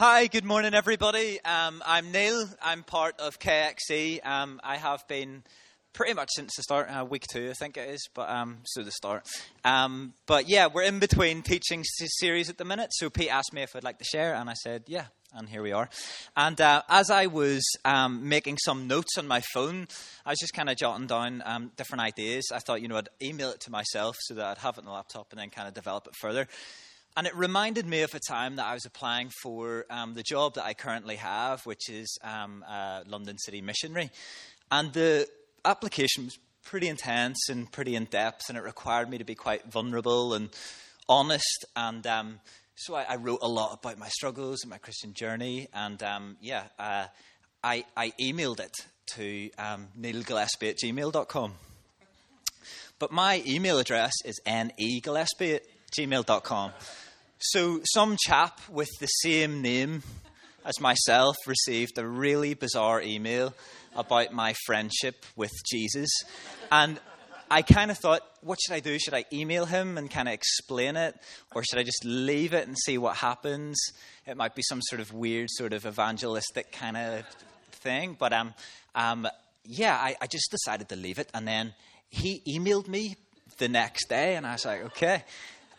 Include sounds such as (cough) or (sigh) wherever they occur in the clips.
Hi, good morning, everybody. Um, I'm Neil. I'm part of KXC. Um, I have been pretty much since the start, uh, week two, I think it is, but um, so the start. Um, but yeah, we're in between teaching series at the minute. So Pete asked me if I'd like to share, and I said, yeah, and here we are. And uh, as I was um, making some notes on my phone, I was just kind of jotting down um, different ideas. I thought, you know, I'd email it to myself so that I'd have it on the laptop and then kind of develop it further. And it reminded me of a time that I was applying for um, the job that I currently have, which is um, London City Missionary. And the application was pretty intense and pretty in depth, and it required me to be quite vulnerable and honest. And um, so I, I, wrote a lot about my struggles and my Christian journey. And um, yeah, uh, I, I, emailed it to um, neilgillespie at gmail.com. But my email address is negillespie at gmail.com. So some chap with the same name as myself received a really bizarre email about my friendship with Jesus. And I kind of thought, what should I do? Should I email him and kind of explain it? Or should I just leave it and see what happens? It might be some sort of weird, sort of evangelistic kind of thing. But um, um, yeah, I, I just decided to leave it. And then he emailed me the next day, and I was like, okay.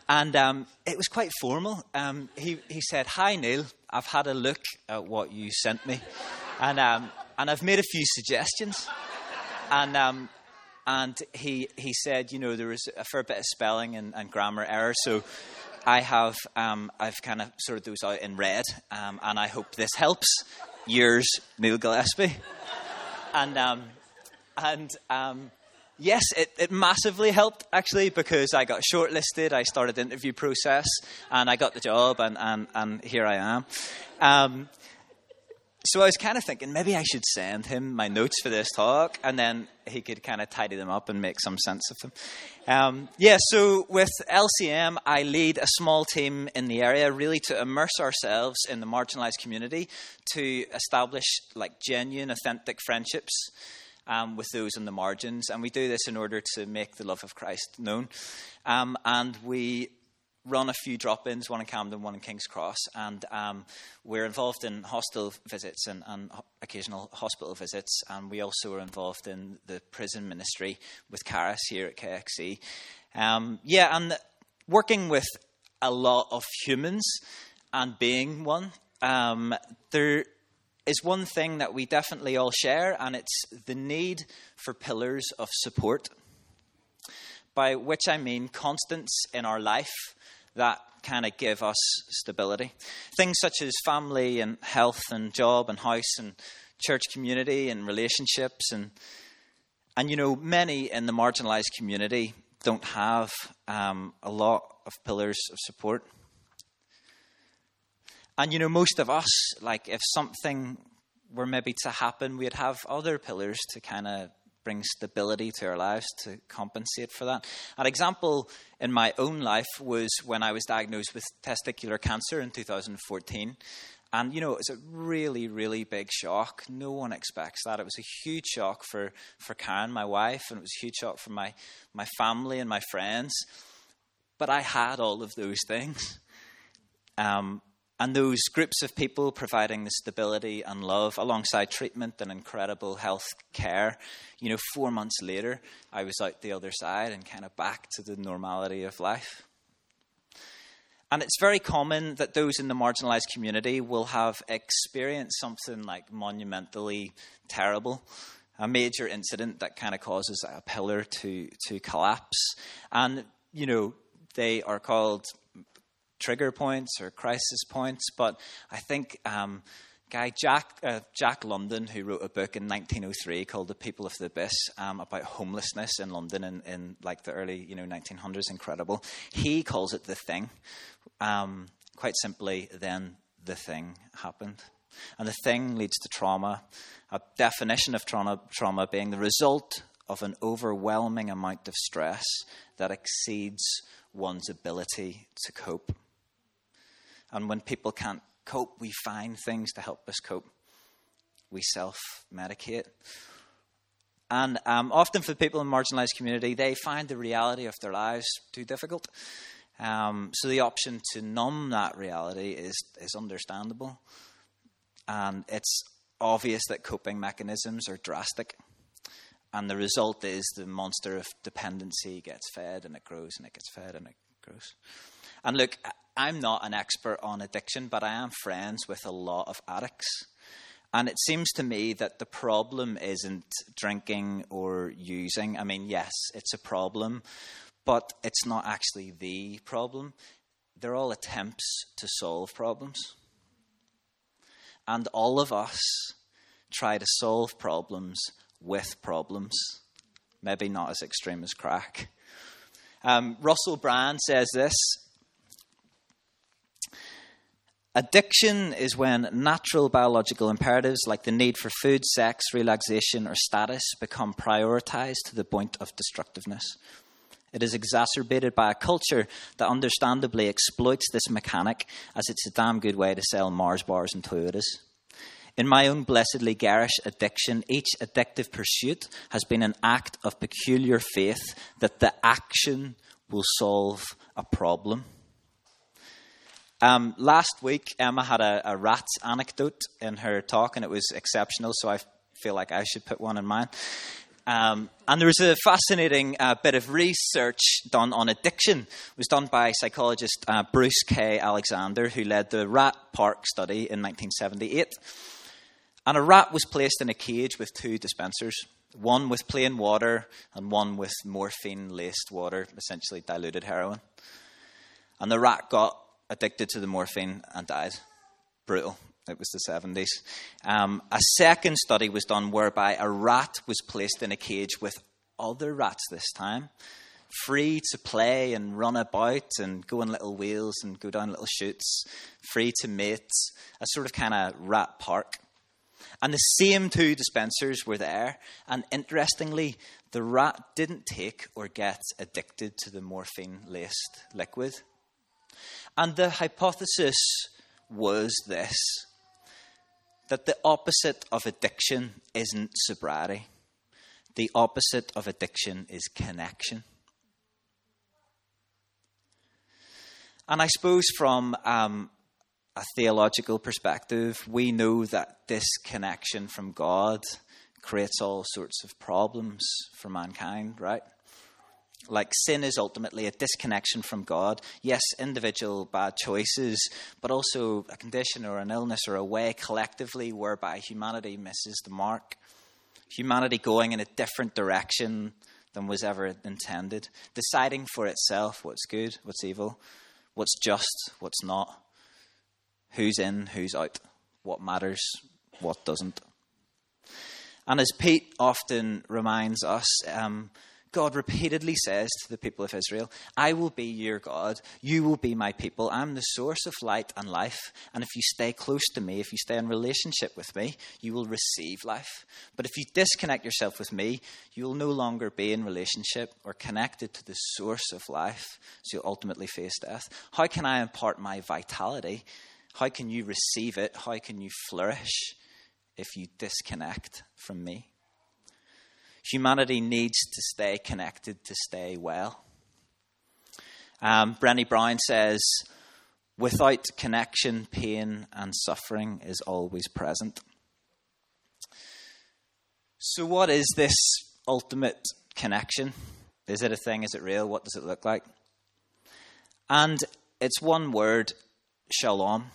And um, it was quite formal. Um, he, he said, Hi, Neil. I've had a look at what you sent me. And, um, and I've made a few suggestions. And, um, and he, he said, you know, there was a fair bit of spelling and, and grammar error. So I have, um, I've kind of sorted those out in red. Um, and I hope this helps. Yours, Neil Gillespie. And, and yes, it, it massively helped actually because I got shortlisted. I started the interview process and I got the job, and, and, and here I am. Um, so I was kind of thinking maybe I should send him my notes for this talk, and then he could kind of tidy them up and make some sense of them. Um, yeah, so with LCM, I lead a small team in the area, really to immerse ourselves in the marginalized community, to establish like genuine, authentic friendships um, with those in the margins. And we do this in order to make the love of Christ known. Um, and we run a few drop ins, one in Camden, one in King's Cross. And um, we're involved in hostel visits and, and, occasional hospital visits. And we also are involved in the prison ministry with Caris here at KXC. Um, yeah, and working with a lot of humans and being one, um, there is one thing that we definitely all share, and it's the need for pillars of support. By which I mean constants in our life that kind of give us stability. Things such as family and health and job and house and church community and relationships and and you know many in the marginalized community don't have um, a lot of pillars of support. And you know, most of us, like if something were maybe to happen, we'd have other pillars to kind of bring stability to our lives to compensate for that. An example in my own life was when I was diagnosed with testicular cancer in 2014. And, you know, it was a really, really big shock. No one expects that. It was a huge shock for, for Karen, my wife, and it was a huge shock for my, my family and my friends. But I had all of those things. Um, and those groups of people providing the stability and love alongside treatment and incredible health care. You know, four months later, I was out the other side and kind of back to the normality of life. And it's very common that those in the marginalized community will have experienced something like monumentally terrible, a major incident that kind of causes a pillar to, to collapse. And, you know, they are called trigger points or crisis points. But I think um, guy Jack uh, Jack London, who wrote a book in 1903 called "The People of the Abyss" um, about homelessness in London in, in, like the early you know 1900s, incredible. He calls it the thing. Um, quite simply, then the thing happened. And the thing leads to trauma. A definition of trauma, trauma being the result of an overwhelming amount of stress that exceeds one's ability to cope. And when people can't cope, we find things to help us cope. We self medicate. And um, often for people in marginalized community, they find the reality of their lives too difficult. Um, so the option to numb that reality is, is understandable. And it's obvious that coping mechanisms are drastic. And the result is the monster of dependency gets fed and it grows and it gets fed and it grows. And look, I'm not an expert on addiction, but I am friends with a lot of addicts. And it seems to me that the problem isn't drinking or using. I mean, yes, it's a problem, but it's not actually the problem. They're all attempts to solve problems. And all of us try to solve problems with problems. Maybe not as extreme as crack. Um, Russell Brand says this Addiction is when natural biological imperatives like the need for food, sex, relaxation, or status become prioritized to the point of destructiveness. It is exacerbated by a culture that understandably exploits this mechanic as it's a damn good way to sell Mars bars and Toyotas. In my own blessedly garish addiction, each addictive pursuit has been an act of peculiar faith that the action will solve a problem. Um, last week, Emma had a, a rat anecdote in her talk, and it was exceptional, so I feel like I should put one in mine. Um, and there was a fascinating uh, bit of research done on addiction. It was done by psychologist uh, Bruce K. Alexander, who led the Rat Park study in 1978. And a rat was placed in a cage with two dispensers, one with plain water and one with morphine laced water, essentially diluted heroin. And the rat got addicted to the morphine and died. Brutal. It was the 70s. Um, a second study was done whereby a rat was placed in a cage with other rats this time, free to play and run about and go on little wheels and go down little chutes, free to mate, a sort of kind of rat park. And the same two dispensers were there. And interestingly, the rat didn't take or get addicted to the morphine laced liquid. And the hypothesis was this that the opposite of addiction isn't sobriety, the opposite of addiction is connection. And I suppose from um, a theological perspective, we know that disconnection from God creates all sorts of problems for mankind, right? Like sin is ultimately a disconnection from God. Yes, individual bad choices, but also a condition or an illness or a way collectively whereby humanity misses the mark. Humanity going in a different direction than was ever intended, deciding for itself what's good, what's evil, what's just, what's not, who's in, who's out, what matters, what doesn't. And as Pete often reminds us, um, God repeatedly says to the people of Israel, I will be your God. You will be my people. I'm the source of light and life. And if you stay close to me, if you stay in relationship with me, you will receive life. But if you disconnect yourself with me, you will no longer be in relationship or connected to the source of life. So you'll ultimately face death. How can I impart my vitality? How can you receive it? How can you flourish if you disconnect from me? Humanity needs to stay connected to stay well. Um, Brené Brown says, without connection, pain and suffering is always present. So, what is this ultimate connection? Is it a thing? Is it real? What does it look like? And it's one word, shalom.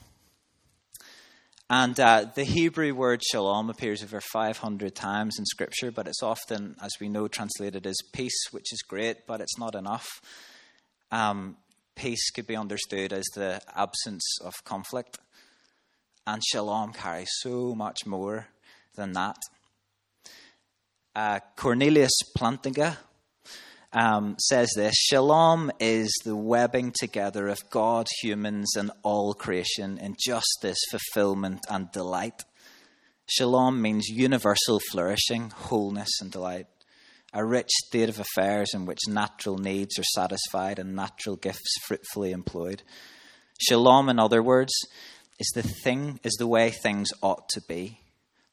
And uh, the Hebrew word shalom appears over 500 times in Scripture, but it's often, as we know, translated as peace, which is great, but it's not enough. Um, peace could be understood as the absence of conflict, and shalom carries so much more than that. Uh, Cornelius Plantinga um, says this Shalom is the webbing together of God, humans, and all creation in justice, fulfillment, and delight. Shalom means universal flourishing, wholeness, and delight. A rich state of affairs in which natural needs are satisfied and natural gifts fruitfully employed. Shalom, in other words, is the thing, is the way things ought to be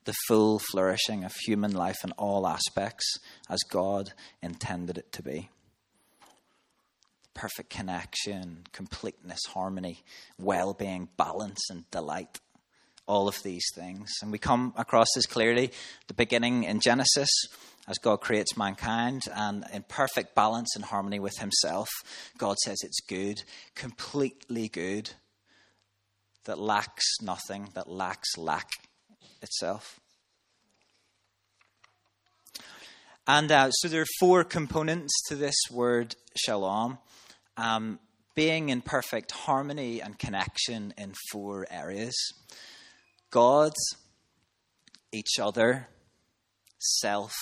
the full flourishing of human life in all aspects as God intended it to be. perfect connection, completeness, harmony, well being, balance, and delight. All of these things. And we come across this clearly the beginning in Genesis as God creates mankind and in perfect balance and harmony with Himself. God says it's good, completely good, that lacks nothing, that lacks lack itself. And uh, so there are four components to this word shalom. Um, being in perfect harmony and connection in four areas God, each other, self,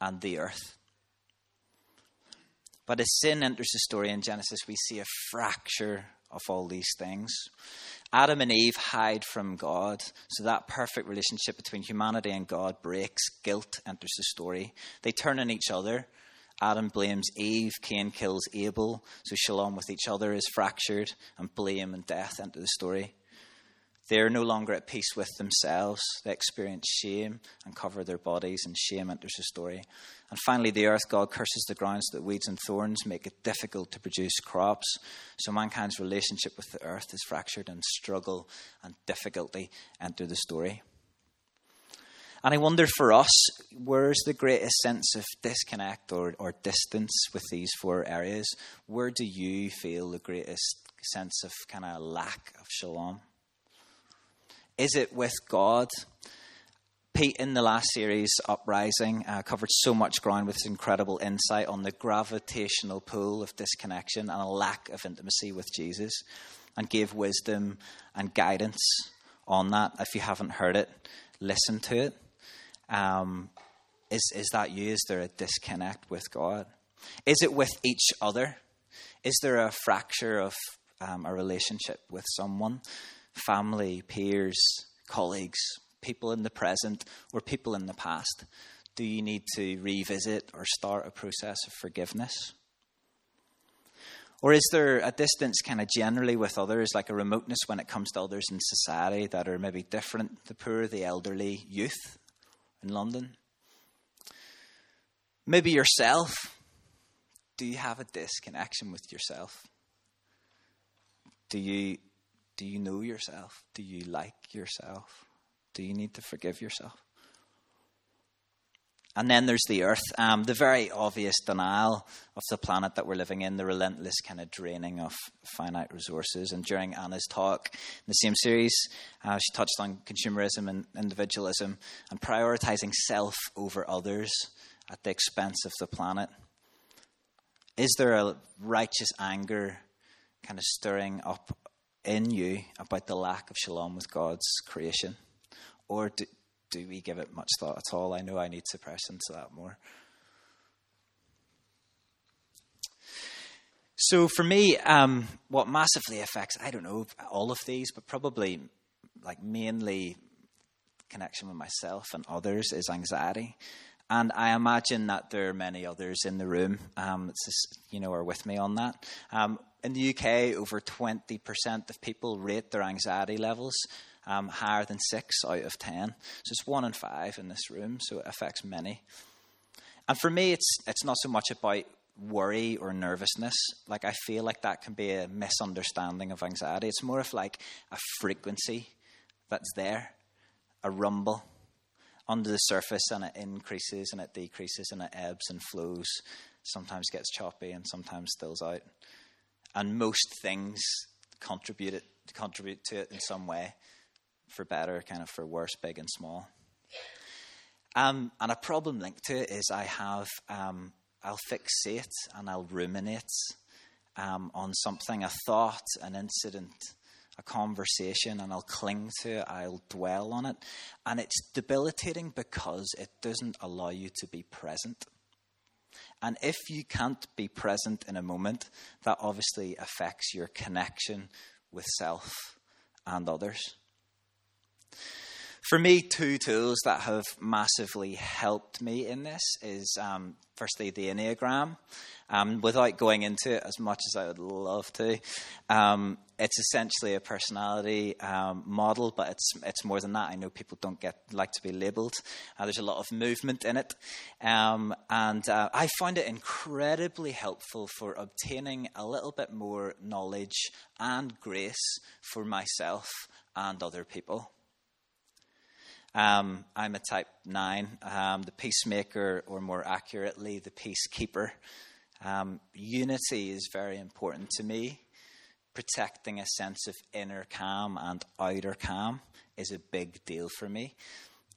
and the earth. But as sin enters the story in Genesis, we see a fracture of all these things. Adam and Eve hide from God, so that perfect relationship between humanity and God breaks. Guilt enters the story. They turn on each other. Adam blames Eve, Cain kills Abel, so shalom with each other is fractured, and blame and death enter the story. They are no longer at peace with themselves. They experience shame and cover their bodies, and shame enters the story. And finally, the earth God curses the ground so that weeds and thorns make it difficult to produce crops. So mankind's relationship with the earth is fractured, and struggle and difficulty enter the story. And I wonder for us, where's the greatest sense of disconnect or, or distance with these four areas? Where do you feel the greatest sense of kind of lack of shalom? Is it with God? Pete, in the last series, Uprising, uh, covered so much ground with his incredible insight on the gravitational pull of disconnection and a lack of intimacy with Jesus, and gave wisdom and guidance on that. If you haven't heard it, listen to it. Um, is, is that you? Is there a disconnect with God? Is it with each other? Is there a fracture of um, a relationship with someone? Family, peers, colleagues, people in the present, or people in the past? Do you need to revisit or start a process of forgiveness? Or is there a distance kind of generally with others, like a remoteness when it comes to others in society that are maybe different, the poor, the elderly, youth in London? Maybe yourself. Do you have a disconnection with yourself? Do you do you know yourself? Do you like yourself? Do you need to forgive yourself? And then there's the earth, um, the very obvious denial of the planet that we're living in, the relentless kind of draining of finite resources. And during Anna's talk in the same series, uh, she touched on consumerism and individualism and prioritizing self over others at the expense of the planet. Is there a righteous anger kind of stirring up in you about the lack of shalom with God's creation? Or do, do we give it much thought at all? I know I need to press into that more. So for me, um, what massively affects, I don't know, all of these, but probably like mainly connection with myself and others is anxiety. And I imagine that there are many others in the room, um, just, you know, are with me on that. Um, in the UK, over 20% of people rate their anxiety levels um, higher than six out of 10. So it's one in five in this room, so it affects many. And for me, it's, it's not so much about worry or nervousness. Like, I feel like that can be a misunderstanding of anxiety. It's more of like a frequency that's there, a rumble under the surface, and it increases and it decreases and it ebbs and flows. Sometimes gets choppy and sometimes stills out and most things contribute it, contribute to it in some way, for better, kind of for worse, big and small. Um, and a problem linked to it is I have um, I'll fixate and I'll ruminate um, on something, a thought, an incident, a conversation, and I'll cling to it. I'll dwell on it, and it's debilitating because it doesn't allow you to be present. And if you can't be present in a moment, that obviously affects your connection with self and others. For me, two tools that have massively helped me in this is um, firstly the Enneagram. Um, without going into it as much as I would love to, um, it's essentially a personality um, model, but it's it's more than that. I know people don't get like to be labelled. Uh, there's a lot of movement in it, um, and uh, I find it incredibly helpful for obtaining a little bit more knowledge and grace for myself and other people. Um, I'm a type 9, um, the peacemaker, or more accurately, the peacekeeper. Um, unity is very important to me. Protecting a sense of inner calm and outer calm is a big deal for me.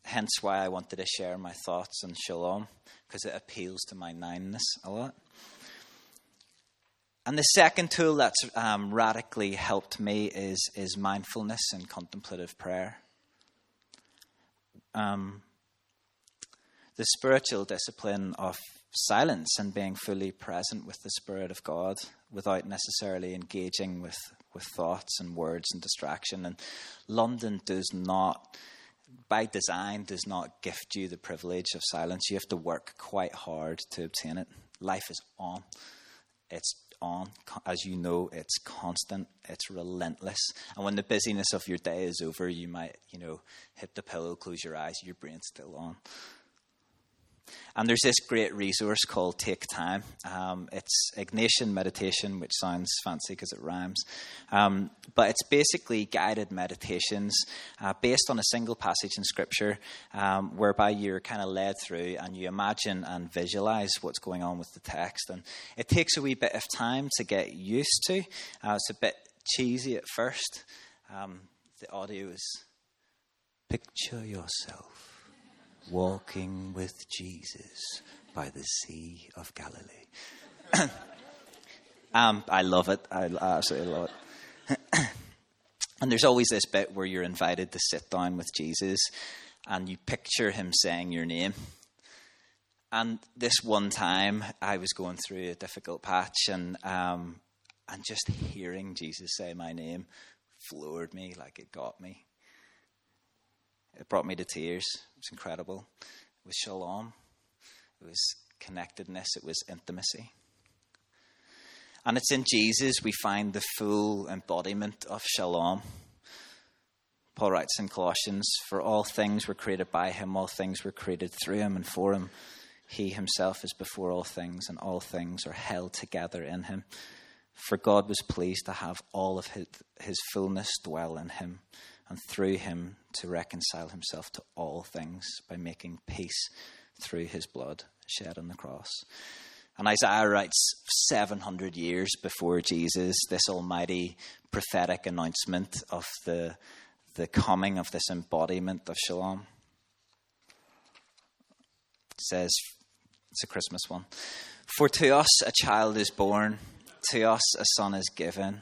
Hence why I wanted to share my thoughts on shalom, because it appeals to my nineness a lot. And the second tool that's um, radically helped me is, is mindfulness and contemplative prayer um, the spiritual discipline of silence and being fully present with the Spirit of God without necessarily engaging with, with thoughts and words and distraction. And London does not, by design, does not gift you the privilege of silence. You have to work quite hard to obtain it. Life is on. It's on. As you know, it's constant, it's relentless. And when the busyness of your day is over, you might, you know, hit the pillow, close your eyes, your brain's still on. And there's this great resource called Take Time. Um, it's Ignatian meditation, which sounds fancy because it rhymes. Um, but it's basically guided meditations uh, based on a single passage in Scripture, um, whereby you're kind of led through and you imagine and visualize what's going on with the text. And it takes a wee bit of time to get used to. Uh, it's a bit cheesy at first. Um, the audio is picture yourself walking with Jesus by the Sea of Galilee. (coughs) um, I love it. I absolutely love it. (coughs) and there's always this bit where you're invited to sit down with Jesus and you picture him saying your name. And this one time, I was going through a difficult patch, and um, and just hearing Jesus say my name floored me, like it got me. It brought me to tears. It was incredible. It was shalom. It was connectedness. It was intimacy. And it's in Jesus we find the full embodiment of shalom. Paul writes in Colossians, For all things were created by him, all things were created through him and for him. He himself is before all things, and all things are held together in him. For God was pleased to have all of his, his fullness dwell in him and through him to reconcile himself to all things by making peace through his blood shed on the cross. And Isaiah writes 700 years before Jesus this almighty prophetic announcement of the, the coming of this embodiment of shalom. It says, it's a Christmas one. For to us a child is born, to us a son is given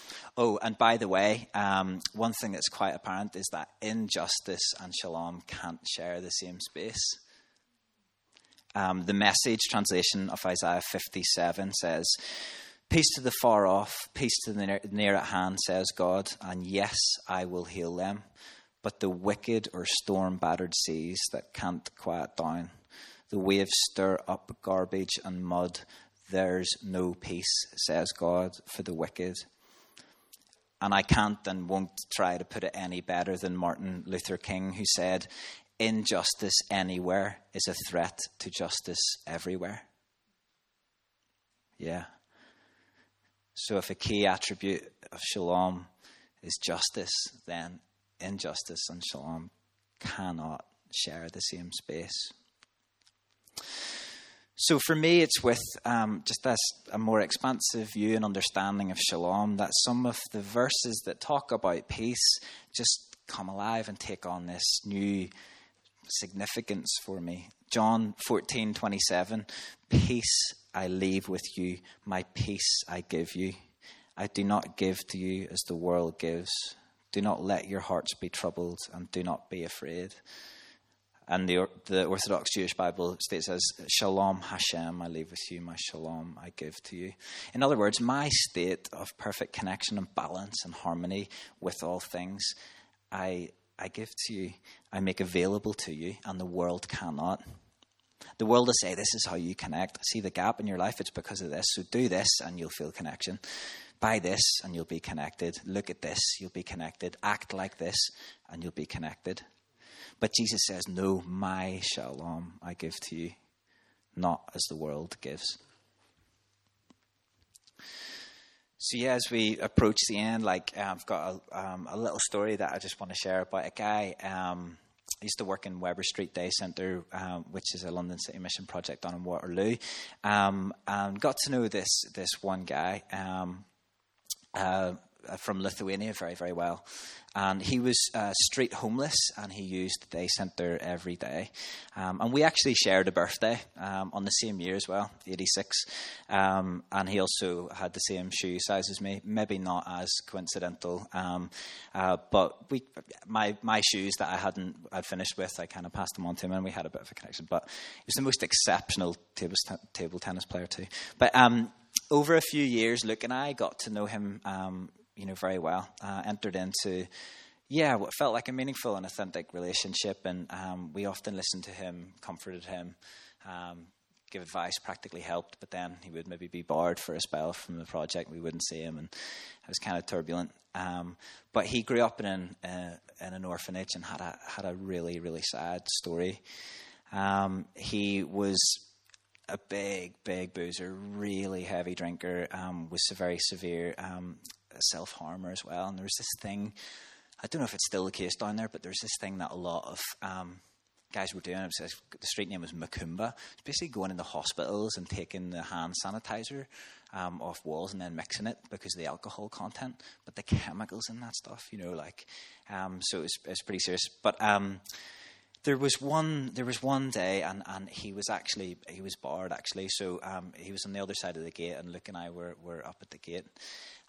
Oh, and by the way, um, one thing that's quite apparent is that injustice and shalom can't share the same space. Um, the message translation of Isaiah 57 says, Peace to the far off, peace to the near, near at hand, says God, and yes, I will heal them. But the wicked or storm battered seas that can't quiet down, the waves stir up garbage and mud. There's no peace, says God, for the wicked. And I can't and won't try to put it any better than Martin Luther King, who said, Injustice anywhere is a threat to justice everywhere. Yeah. So if a key attribute of shalom is justice, then injustice and shalom cannot share the same space. So for me, it's with um, just this, a more expansive view and understanding of shalom that some of the verses that talk about peace just come alive and take on this new significance for me. John 14, 27, peace I leave with you, my peace I give you. I do not give to you as the world gives. Do not let your hearts be troubled and do not be afraid. And the, the Orthodox Jewish Bible states as Shalom Hashem, I leave with you, my shalom I give to you. In other words, my state of perfect connection and balance and harmony with all things, I, I give to you, I make available to you, and the world cannot. The world will say, This is how you connect. See the gap in your life, it's because of this. So do this, and you'll feel connection. Buy this, and you'll be connected. Look at this, you'll be connected. Act like this, and you'll be connected. But Jesus says, No, my shalom I give to you, not as the world gives. So yeah, as we approach the end, like I've got a, um, a little story that I just want to share about a guy. Um, I used to work in Webber Street Day Centre, um, which is a London City Mission project down in Waterloo, um, and got to know this this one guy. Um, uh, from Lithuania very, very well. And he was uh, street homeless and he used the day centre every day. Um, and we actually shared a birthday um, on the same year as well, 86. Um, and he also had the same shoe size as me, maybe not as coincidental. Um, uh, but we, my, my shoes that I hadn't I'd finished with, I kind of passed them on to him and we had a bit of a connection. But he was the most exceptional table, table tennis player, too. But um, over a few years, Luke and I got to know him um, you know, very well. Uh, entered into, yeah, what felt like a meaningful and authentic relationship, and um, we often listened to him, comforted him, um, give advice, practically helped. But then he would maybe be barred for a spell from the project. We wouldn't see him, and it was kind of turbulent. Um, but he grew up in an uh, in an orphanage and had a had a really really sad story. Um, he was a big, big boozer, really heavy drinker, um, a very severe um, self harmer as well. And there was this thing, I don't know if it's still the case down there, but there's this thing that a lot of um, guys were doing. It was, the street name was Macumba. It's basically going into hospitals and taking the hand sanitizer um, off walls and then mixing it because of the alcohol content, but the chemicals in that stuff, you know, like, um, so it's it's pretty serious. But um, there was one there was one day and, and he was actually he was barred actually so um, he was on the other side of the gate and Luke and I were, were up at the gate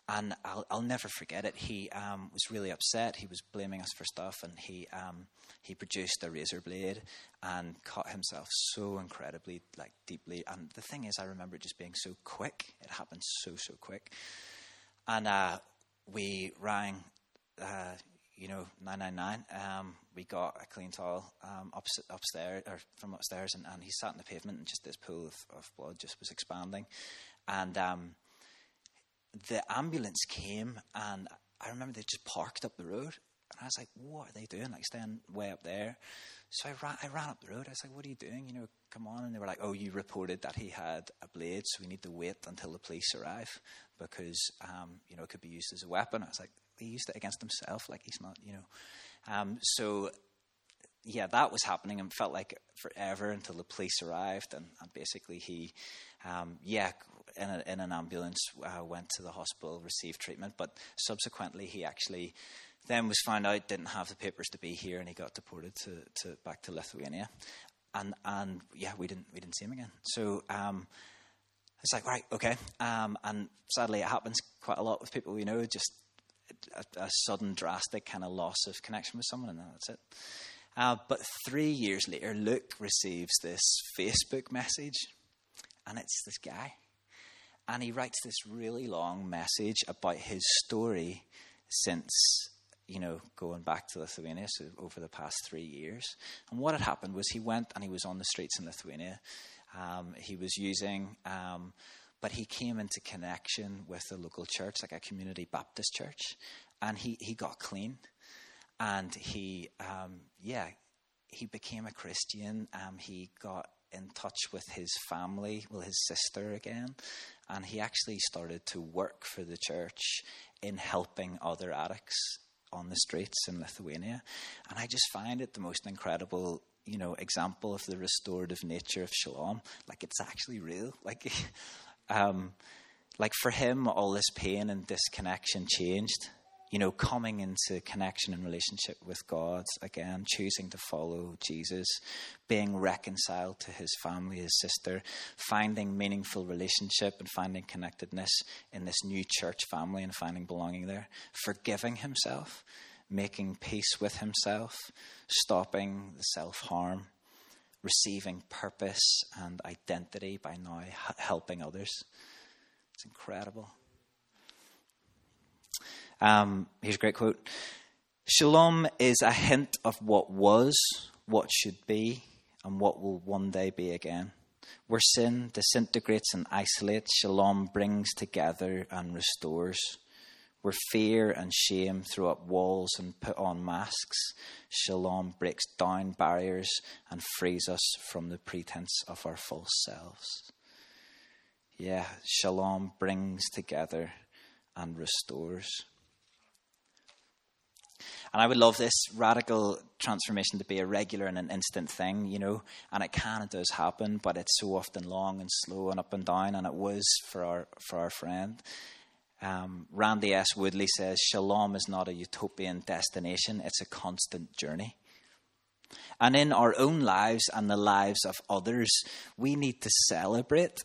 and I'll, I'll never forget it. He um, was really upset. He was blaming us for stuff, and he um, he produced a razor blade and cut himself so incredibly, like deeply. And the thing is, I remember it just being so quick. It happened so so quick, and uh, we rang. Uh, you know, 999. Um, we got a clean towel um, up, upstairs or from upstairs, and, and, he sat in the pavement, and just this pool of, of blood just was expanding. And um, the ambulance came, and I remember they just parked up the road. And I was like, what are they doing? Like, staying way up there. So I ran, I ran up the road. I was like, what are you doing? You know, come on. And they were like, oh, you reported that he had a blade, so we need to wait until the police arrive because, um, you know, it could be used as a weapon. I was like, he used it against himself. Like, he's not, you know. Um, so, yeah, that was happening and felt like forever until the police arrived. And, and basically, he, um, yeah, in, a, in, an ambulance, uh, went to the hospital, received treatment, but subsequently he actually then was found out didn't have the papers to be here, and he got deported to, to back to Lithuania. And and yeah, we didn't we didn't see him again. So um, it's like right, okay. Um, and sadly, it happens quite a lot with people we know. Just a, a sudden, drastic kind of loss of connection with someone, and that's it. Uh, but three years later, Luke receives this Facebook message, and it's this guy and he writes this really long message about his story since, you know, going back to Lithuania so over the past three years. And what had happened was he went and he was on the streets in Lithuania. Um, he was using, um, but he came into connection with a local church, like a community Baptist church, and he, he got clean. And he, um, yeah, he became a Christian. Um, he got in touch with his family, well, his sister again, and he actually started to work for the church in helping other addicts on the streets in Lithuania. And I just find it the most incredible, you know, example of the restorative nature of shalom. Like it's actually real. (laughs) Like, um, like for him, all this pain and disconnection changed you know, coming into connection and relationship with God again, choosing to follow Jesus, being reconciled to his family, his sister, finding meaningful relationship and finding connectedness in this new church family and finding belonging there, forgiving himself, making peace with himself, stopping the self harm, receiving purpose and identity by now helping others. It's incredible. Um, here's a great quote Shalom is a hint of what was, what should be, and what will one day be again. Where sin disintegrates and isolates, shalom brings together and restores. Where fear and shame throw up walls and put on masks, shalom breaks down barriers and frees us from the pretense of our false selves. Yeah, shalom brings together and restores. And I would love this radical transformation to be a regular and an instant thing, you know, and it can of does happen, but it's so often long and slow and up and down, and it was for our for our friend. Um, Randy S. Woodley says, Shalom is not a utopian destination, it's a constant journey. And in our own lives and the lives of others, we need to celebrate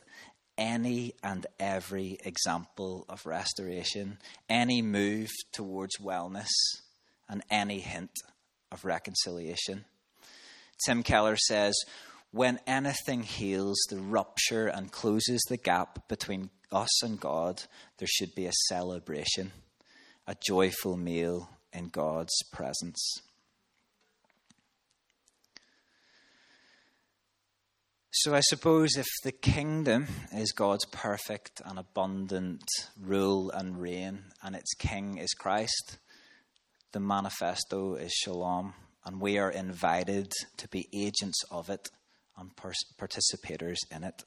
any and every example of restoration, any move towards wellness, and any hint of reconciliation. Tim Keller says, when anything heals the rupture and closes the gap between us and God, there should be a celebration, a joyful meal in God's presence. So, I suppose if the kingdom is God's perfect and abundant rule and reign, and its king is Christ, the manifesto is shalom, and we are invited to be agents of it and participators in it.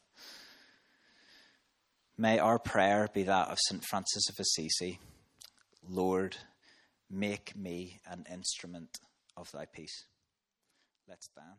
May our prayer be that of St. Francis of Assisi Lord, make me an instrument of thy peace. Let's stand.